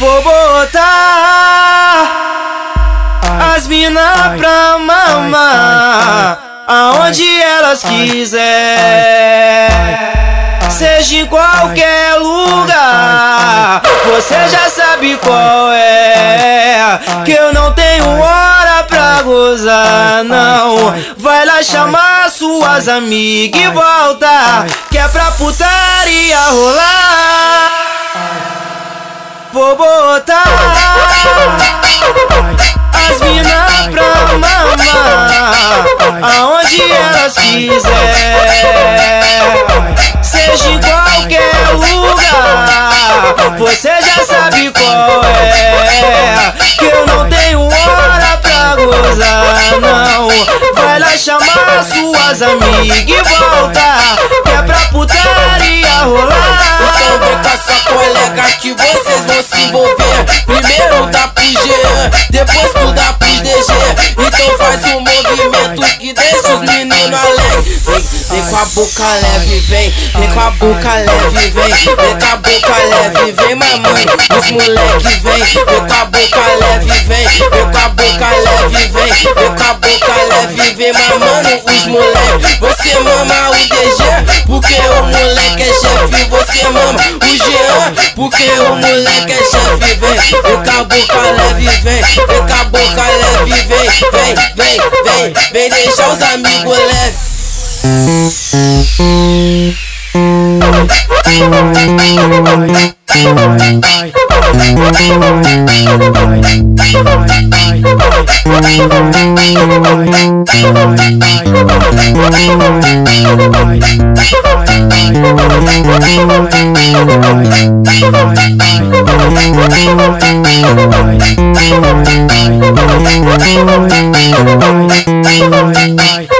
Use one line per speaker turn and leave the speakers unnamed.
Vou botar as mina pra mamar aonde elas quiser. Seja em qualquer lugar, você já sabe qual é. Que eu não tenho hora pra gozar, não. Vai lá chamar suas amigas e volta, que é pra putaria rolar. Vou botar as mina pra mamar aonde elas quiser. Seja em qualquer lugar, você já sabe qual é. Que eu não tenho hora pra gozar, não. Vai lá chamar suas amigas e volta, que é pra putaria rolar.
Então vem com a sua colega que vocês se envolver. Primeiro dá pro Jean, depois tu pro DG. Então faz um movimento que deixa os meninos alegres. Vem, vem com a boca leve, vem, vem com a boca leve, vem, vem com a boca leve, vem mamãe. Os moleque vem, vem com a boca leve, vem, vem com a boca moleque. Você mama o DG, porque o moleque é chefe, você mama o Jean, porque o moleque é chefe, vem, vem com a boca leve, vem, vem com a boca leve, vem, vem, vem, vem, vem deixar os amigos leves.
Bye.